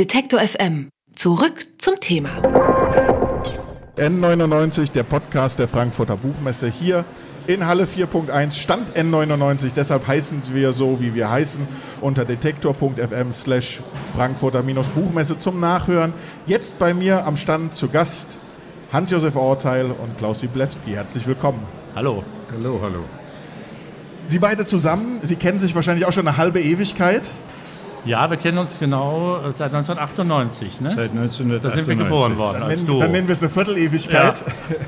Detektor FM. Zurück zum Thema. N99, der Podcast der Frankfurter Buchmesse hier in Halle 4.1 stand N99. Deshalb heißen wir so, wie wir heißen, unter detektor.fm slash Frankfurter-Buchmesse zum Nachhören. Jetzt bei mir am Stand zu Gast Hans-Josef Orteil und Klaus Siblewski. Herzlich willkommen. Hallo. Hallo, hallo. Sie beide zusammen, Sie kennen sich wahrscheinlich auch schon eine halbe Ewigkeit. Ja, wir kennen uns genau äh, seit 1998. Ne? Seit 1998. Da sind wir geboren worden Dann als nennen, Duo. dann nennen wir es eine Viertelewigkeit.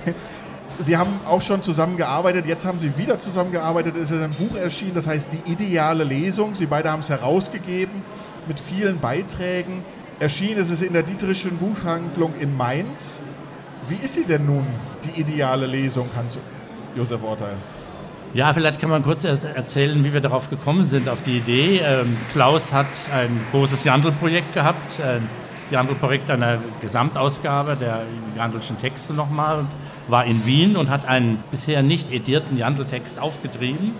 Ja. Sie haben auch schon zusammengearbeitet, jetzt haben Sie wieder zusammengearbeitet, es ist ein Buch erschienen, das heißt Die ideale Lesung. Sie beide haben es herausgegeben mit vielen Beiträgen. Erschienen ist es in der Dietrichschen Buchhandlung in Mainz. Wie ist sie denn nun, die ideale Lesung, Hans Josef Orteil? Ja, vielleicht kann man kurz erst erzählen, wie wir darauf gekommen sind, auf die Idee. Ähm, Klaus hat ein großes Jandl-Projekt gehabt, ein Jandl-Projekt einer Gesamtausgabe der Jandlschen Texte nochmal, war in Wien und hat einen bisher nicht edierten Jandl-Text aufgetrieben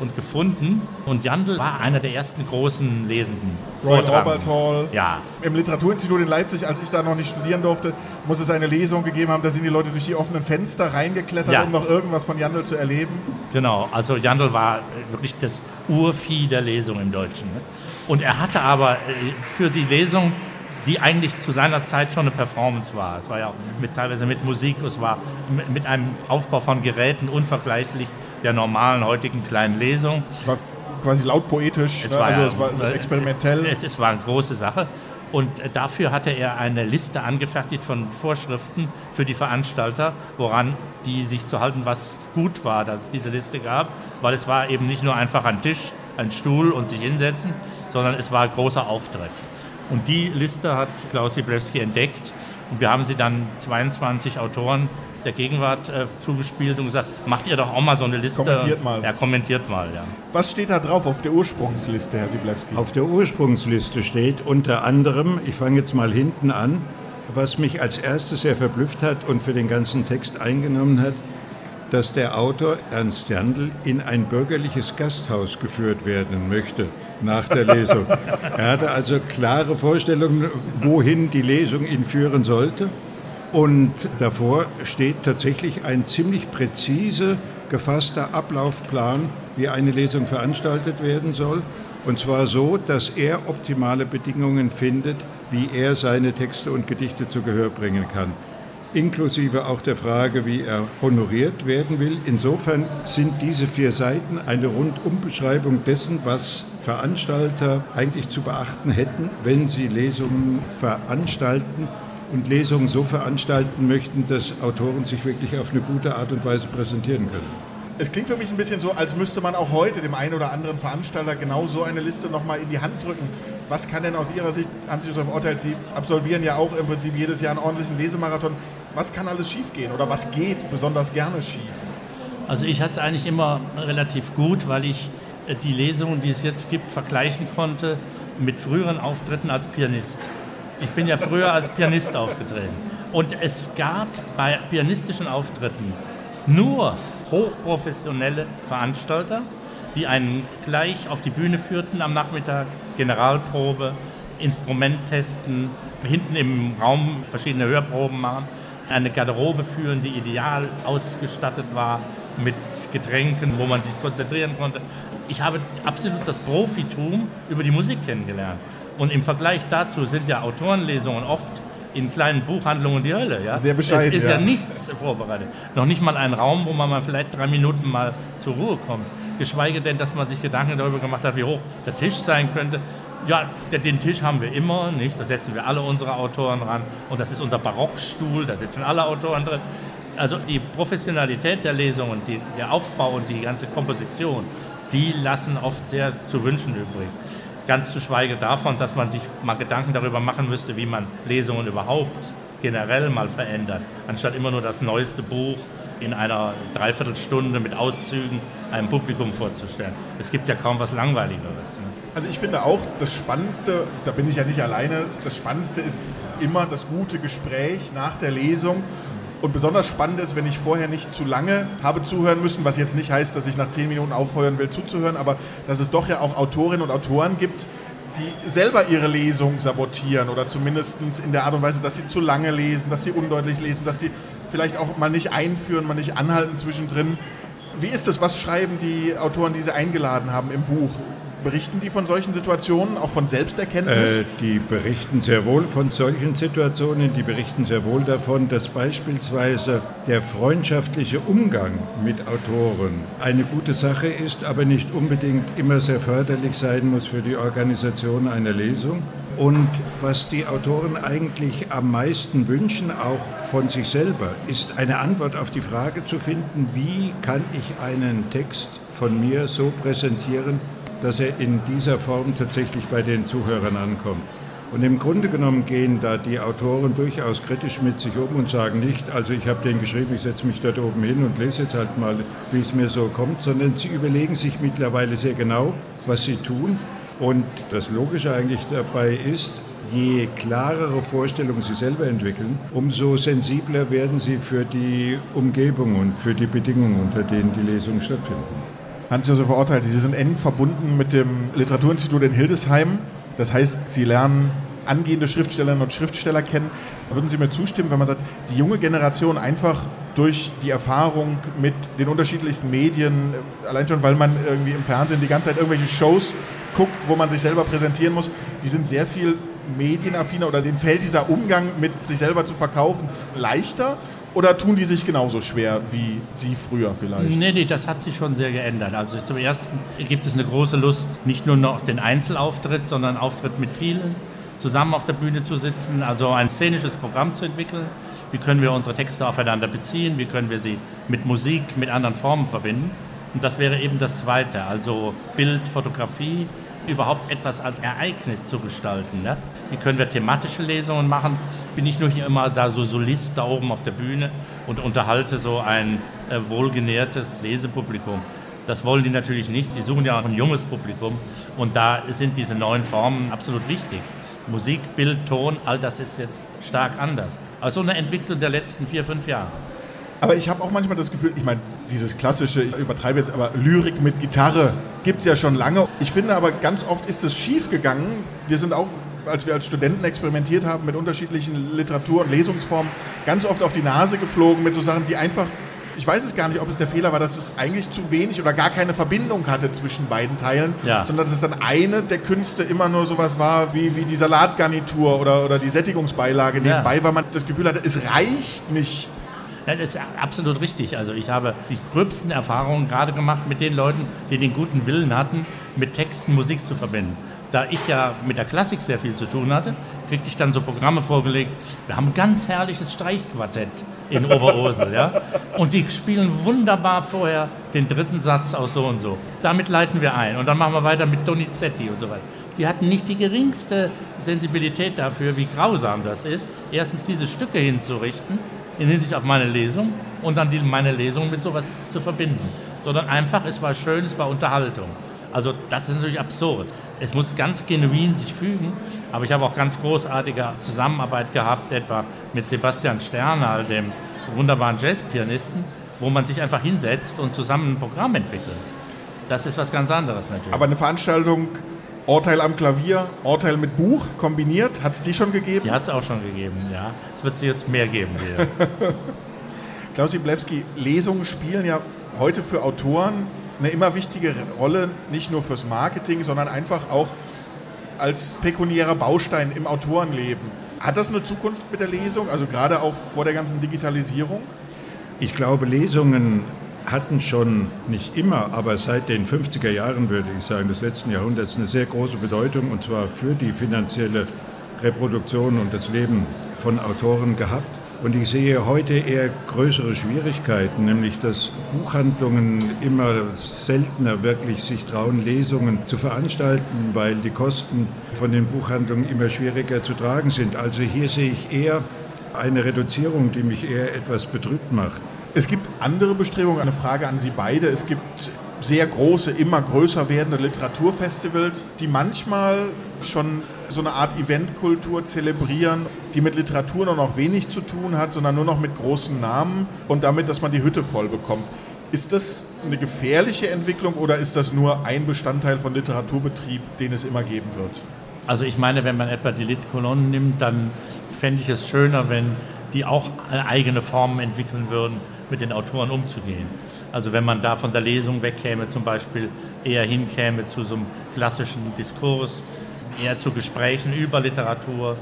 und gefunden. Und Jandl war einer der ersten großen Lesenden. Vortragenden. Albert Hall. Ja, Im Literaturinstitut in Leipzig, als ich da noch nicht studieren durfte, muss es eine Lesung gegeben haben. Da sind die Leute durch die offenen Fenster reingeklettert, Ja. um noch irgendwas von Jandl zu erleben. Genau, also Jandl war äh, wirklich das Urvieh der Lesung im Deutschen. ne? Und er hatte aber äh, für die Lesung, die eigentlich zu seiner Zeit schon eine Performance war, es war ja auch mit, teilweise mit Musik, es war mit einem Aufbau von Geräten unvergleichlich der normalen heutigen kleinen Lesung. Es war quasi laut poetisch, ne? also ja- es war so äh, experimentell. Es, es, es war eine große Sache. Und äh, dafür hatte er eine Liste angefertigt von Vorschriften für die Veranstalter, woran die sich zu halten, was gut war, dass es diese Liste gab. Weil es war eben nicht nur einfach ein Tisch, ein Stuhl und sich hinsetzen, sondern es war ein großer Auftritt. Und die Liste hat Klaus Siblewski entdeckt. Und wir haben sie dann 22 Autoren der Gegenwart äh, zugespielt und gesagt, macht ihr doch auch mal so eine Liste. Kommentiert mal. Ja, kommentiert mal, ja. Was steht da drauf auf der Ursprungsliste, Herr Siblewski? Auf der Ursprungsliste steht unter anderem, ich fange jetzt mal hinten an, was mich als erstes sehr verblüfft hat und für den ganzen Text eingenommen hat, dass der Autor Ernst Jandl in ein bürgerliches Gasthaus geführt werden möchte nach der Lesung. er hatte also klare Vorstellungen, wohin die Lesung ihn führen sollte. Und davor steht tatsächlich ein ziemlich präzise gefasster Ablaufplan, wie eine Lesung veranstaltet werden soll. Und zwar so, dass er optimale Bedingungen findet, wie er seine Texte und Gedichte zu Gehör bringen kann. Inklusive auch der Frage, wie er honoriert werden will. Insofern sind diese vier Seiten eine Rundumbeschreibung dessen, was Veranstalter eigentlich zu beachten hätten, wenn sie Lesungen veranstalten und Lesungen so veranstalten möchten, dass Autoren sich wirklich auf eine gute Art und Weise präsentieren können. Es klingt für mich ein bisschen so, als müsste man auch heute dem einen oder anderen Veranstalter genau so eine Liste nochmal in die Hand drücken. Was kann denn aus Ihrer Sicht, Hans-Josef Orteil, Sie absolvieren ja auch im Prinzip jedes Jahr einen ordentlichen Lesemarathon. Was kann alles schiefgehen oder was geht besonders gerne schief? Also ich hatte es eigentlich immer relativ gut, weil ich äh, die Lesungen, die es jetzt gibt, vergleichen konnte mit früheren Auftritten als Pianist. Ich bin ja früher als Pianist aufgetreten. Und es gab bei pianistischen Auftritten nur hochprofessionelle Veranstalter, die einen gleich auf die Bühne führten am Nachmittag, Generalprobe, Instrument testen, hinten im Raum verschiedene Hörproben machen, eine Garderobe führen, die ideal ausgestattet war mit Getränken, wo man sich konzentrieren konnte. Ich habe absolut das Profitum über die Musik kennengelernt. Und im Vergleich dazu sind ja Autorenlesungen oft in kleinen Buchhandlungen die Hölle. Ja? Sehr bescheiden, Es ist ja. ja. nichts vorbereitet. Noch nicht mal ein Raum, wo man mal vielleicht drei Minuten mal zur Ruhe kommt. Geschweige denn, dass man sich Gedanken darüber gemacht hat, wie hoch der Tisch sein könnte. Ja, den Tisch haben wir immer, nicht? Da setzen wir alle unsere Autoren ran. Und das ist unser Barockstuhl, da sitzen alle Autoren drin. Also die Professionalität der Lesungen, die, der Aufbau und die ganze Komposition, die lassen oft sehr zu wünschen übrig. Ganz zu schweige davon, dass man sich mal Gedanken darüber machen müsste, wie man Lesungen überhaupt generell mal verändert, anstatt immer nur das neueste Buch in einer Dreiviertelstunde mit Auszügen einem Publikum vorzustellen. Es gibt ja kaum was Langweiligeres. Ne? Also ich finde auch, das Spannendste, da bin ich ja nicht alleine, das Spannendste ist immer das gute Gespräch nach der Lesung. Und besonders spannend ist, wenn ich vorher nicht zu lange habe zuhören müssen, was jetzt nicht heißt, dass ich nach zehn Minuten aufhören will zuzuhören, aber dass es doch ja auch Autorinnen und Autoren gibt, die selber ihre Lesung sabotieren oder zumindest in der Art und Weise, dass sie zu lange lesen, dass sie undeutlich lesen, dass sie vielleicht auch mal nicht einführen, mal nicht anhalten zwischendrin. Wie ist es? Was schreiben die Autoren, die sie eingeladen haben im Buch? Berichten die von solchen Situationen, auch von Selbsterkenntnis? Äh, die berichten sehr wohl von solchen Situationen. Die berichten sehr wohl davon, dass beispielsweise der freundschaftliche Umgang mit Autoren eine gute Sache ist, aber nicht unbedingt immer sehr förderlich sein muss für die Organisation einer Lesung. Und was die Autoren eigentlich am meisten wünschen, auch von sich selber, ist eine Antwort auf die Frage zu finden, wie kann ich einen Text von mir so präsentieren, dass er in dieser Form tatsächlich bei den Zuhörern ankommt. Und im Grunde genommen gehen da die Autoren durchaus kritisch mit sich um und sagen nicht, also ich habe den geschrieben, ich setze mich dort oben hin und lese jetzt halt mal, wie es mir so kommt, sondern sie überlegen sich mittlerweile sehr genau, was sie tun. Und das Logische eigentlich dabei ist, je klarere Vorstellungen sie selber entwickeln, umso sensibler werden sie für die Umgebung und für die Bedingungen, unter denen die Lesungen stattfinden. Hans-Josef Orteil, Sie sind eng verbunden mit dem Literaturinstitut in Hildesheim. Das heißt, Sie lernen angehende Schriftstellerinnen und Schriftsteller kennen. Würden Sie mir zustimmen, wenn man sagt, die junge Generation einfach durch die Erfahrung mit den unterschiedlichsten Medien, allein schon, weil man irgendwie im Fernsehen die ganze Zeit irgendwelche Shows guckt, wo man sich selber präsentieren muss, die sind sehr viel medienaffiner oder denen fällt dieser Umgang mit sich selber zu verkaufen leichter oder tun die sich genauso schwer wie Sie früher vielleicht? Nee, nee, das hat sich schon sehr geändert. Also zum Ersten gibt es eine große Lust, nicht nur noch den Einzelauftritt, sondern Auftritt mit vielen, zusammen auf der Bühne zu sitzen, also ein szenisches Programm zu entwickeln. Wie können wir unsere Texte aufeinander beziehen? Wie können wir sie mit Musik, mit anderen Formen verbinden? Und das wäre eben das Zweite, also Bild, Fotografie, überhaupt etwas als Ereignis zu gestalten. Ne? Wie können wir thematische Lesungen machen? Bin ich nur hier immer da so Solist da oben auf der Bühne und unterhalte so ein äh, wohlgenährtes Lesepublikum. Das wollen die natürlich nicht. Die suchen ja auch ein junges Publikum. Und da sind diese neuen Formen absolut wichtig. Musik, Bild, Ton, all das ist jetzt stark anders. Also eine Entwicklung der letzten vier, fünf Jahre. Aber ich habe auch manchmal das Gefühl, ich meine, dieses klassische, ich übertreibe jetzt, aber Lyrik mit Gitarre gibt es ja schon lange. Ich finde aber, ganz oft ist es schief gegangen. Wir sind auch, als wir als Studenten experimentiert haben mit unterschiedlichen Literatur- und Lesungsformen, ganz oft auf die Nase geflogen mit so Sachen, die einfach ich weiß es gar nicht, ob es der Fehler war, dass es eigentlich zu wenig oder gar keine Verbindung hatte zwischen beiden Teilen, ja. sondern dass es dann eine der Künste immer nur sowas war wie, wie die Salatgarnitur oder, oder die Sättigungsbeilage nebenbei, ja. weil man das Gefühl hatte, es reicht nicht das ist absolut richtig. Also ich habe die gröbsten Erfahrungen gerade gemacht mit den Leuten, die den guten Willen hatten, mit Texten Musik zu verbinden. Da ich ja mit der Klassik sehr viel zu tun hatte, kriegte ich dann so Programme vorgelegt. Wir haben ein ganz herrliches Streichquartett in Oberursel, ja. Und die spielen wunderbar vorher den dritten Satz aus so und so. Damit leiten wir ein. Und dann machen wir weiter mit Donizetti und so weiter. Die hatten nicht die geringste Sensibilität dafür, wie grausam das ist, erstens diese Stücke hinzurichten in Hinsicht auf meine Lesung und dann die, meine Lesung mit sowas zu verbinden. Sondern einfach, es war schön, es war Unterhaltung. Also das ist natürlich absurd. Es muss ganz genuin sich fügen, aber ich habe auch ganz großartige Zusammenarbeit gehabt, etwa mit Sebastian Sterner, dem wunderbaren Jazzpianisten, wo man sich einfach hinsetzt und zusammen ein Programm entwickelt. Das ist was ganz anderes natürlich. Aber eine Veranstaltung Urteil am Klavier, Urteil mit Buch kombiniert, hat es die schon gegeben? Die hat es auch schon gegeben, ja. Es wird sie jetzt mehr geben. Klaus Iblewski, Lesungen spielen ja heute für Autoren eine immer wichtige Rolle, nicht nur fürs Marketing, sondern einfach auch als pekuniärer Baustein im Autorenleben. Hat das eine Zukunft mit der Lesung, also gerade auch vor der ganzen Digitalisierung? Ich glaube, Lesungen hatten schon nicht immer, aber seit den 50er Jahren, würde ich sagen, des letzten Jahrhunderts eine sehr große Bedeutung und zwar für die finanzielle Reproduktion und das Leben von Autoren gehabt. Und ich sehe heute eher größere Schwierigkeiten, nämlich dass Buchhandlungen immer seltener wirklich sich trauen, Lesungen zu veranstalten, weil die Kosten von den Buchhandlungen immer schwieriger zu tragen sind. Also hier sehe ich eher eine Reduzierung, die mich eher etwas betrübt macht. Es gibt andere Bestrebungen, eine Frage an Sie beide. Es gibt sehr große, immer größer werdende Literaturfestivals, die manchmal schon so eine Art Eventkultur zelebrieren, die mit Literatur nur noch wenig zu tun hat, sondern nur noch mit großen Namen und damit, dass man die Hütte voll bekommt. Ist das eine gefährliche Entwicklung oder ist das nur ein Bestandteil von Literaturbetrieb, den es immer geben wird? Also ich meine, wenn man etwa die Litkolonnen nimmt, dann fände ich es schöner, wenn die auch eigene Formen entwickeln würden, mit den Autoren umzugehen. Also wenn man da von der Lesung wegkäme, zum Beispiel eher hinkäme zu so einem klassischen Diskurs, eher zu Gesprächen über Literatur,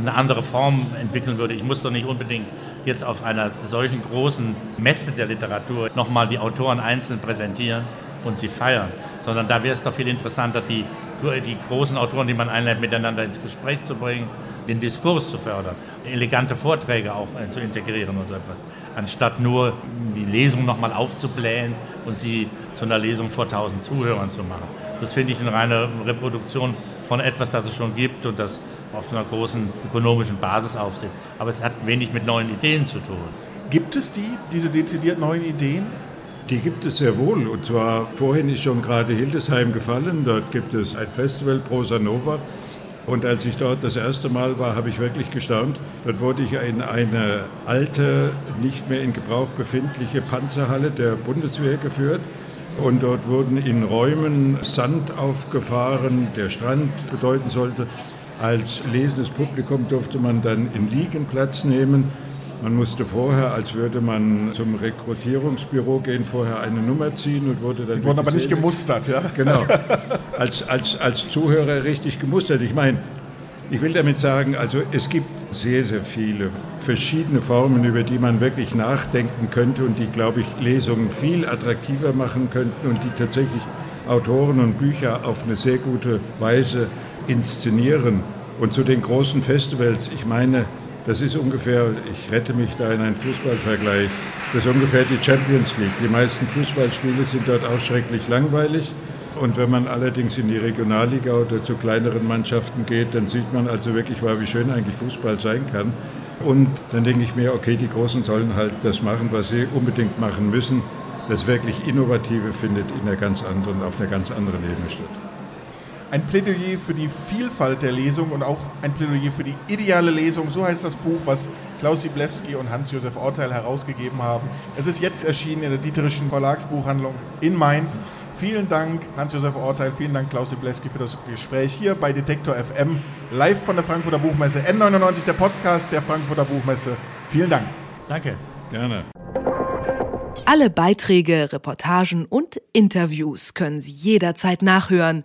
eine andere Form entwickeln würde. Ich muss doch nicht unbedingt jetzt auf einer solchen großen Messe der Literatur nochmal die Autoren einzeln präsentieren und sie feiern, sondern da wäre es doch viel interessanter, die, die großen Autoren, die man einlädt, miteinander ins Gespräch zu bringen, den Diskurs zu fördern, elegante Vorträge auch äh, zu integrieren und so etwas, anstatt nur die Lesung nochmal aufzublähen und sie zu einer Lesung vor tausend Zuhörern zu machen. Das finde ich eine reine Reproduktion von etwas, das es schon gibt und das auf einer großen ökonomischen Basis aufsetzt. Aber es hat wenig mit neuen Ideen zu tun. Gibt es die, diese dezidiert neuen Ideen? Die gibt es sehr wohl. Und zwar vorhin ist schon gerade Hildesheim gefallen. Dort gibt es ein Festival Prosa Nova. Und als ich dort das erste Mal war, habe ich wirklich gestaunt. Dort wurde ich in eine alte, nicht mehr in Gebrauch befindliche Panzerhalle der Bundeswehr geführt. Und dort wurden in Räumen Sand aufgefahren, der Strand bedeuten sollte. Als lesendes Publikum durfte man dann in Liegen Platz nehmen. Man musste vorher, als würde man zum Rekrutierungsbüro gehen, vorher eine Nummer ziehen und wurde dann. Sie wurden aber nicht gemustert, ja? Genau. Als, als, als Zuhörer richtig gemustert. Ich meine, ich will damit sagen, also es gibt sehr, sehr viele verschiedene Formen, über die man wirklich nachdenken könnte und die, glaube ich, Lesungen viel attraktiver machen könnten und die tatsächlich Autoren und Bücher auf eine sehr gute Weise inszenieren. Und zu den großen Festivals, ich meine, das ist ungefähr, ich rette mich da in einen Fußballvergleich, das ist ungefähr die Champions League. Die meisten Fußballspiele sind dort auch schrecklich langweilig. Und wenn man allerdings in die Regionalliga oder zu kleineren Mannschaften geht, dann sieht man also wirklich mal, wie schön eigentlich Fußball sein kann. Und dann denke ich mir, okay, die Großen sollen halt das machen, was sie unbedingt machen müssen. Das wirklich Innovative findet in einer ganz anderen, auf einer ganz anderen Ebene statt ein Plädoyer für die Vielfalt der Lesung und auch ein Plädoyer für die ideale Lesung. So heißt das Buch, was Klaus Siblewski und Hans-Josef Orteil herausgegeben haben. Es ist jetzt erschienen in der Dieterischen Verlagsbuchhandlung in Mainz. Vielen Dank, Hans-Josef Orteil, vielen Dank, Klaus Siblewski, für das Gespräch hier bei Detektor FM, live von der Frankfurter Buchmesse. N99, der Podcast der Frankfurter Buchmesse. Vielen Dank. Danke. Gerne. Alle Beiträge, Reportagen und Interviews können Sie jederzeit nachhören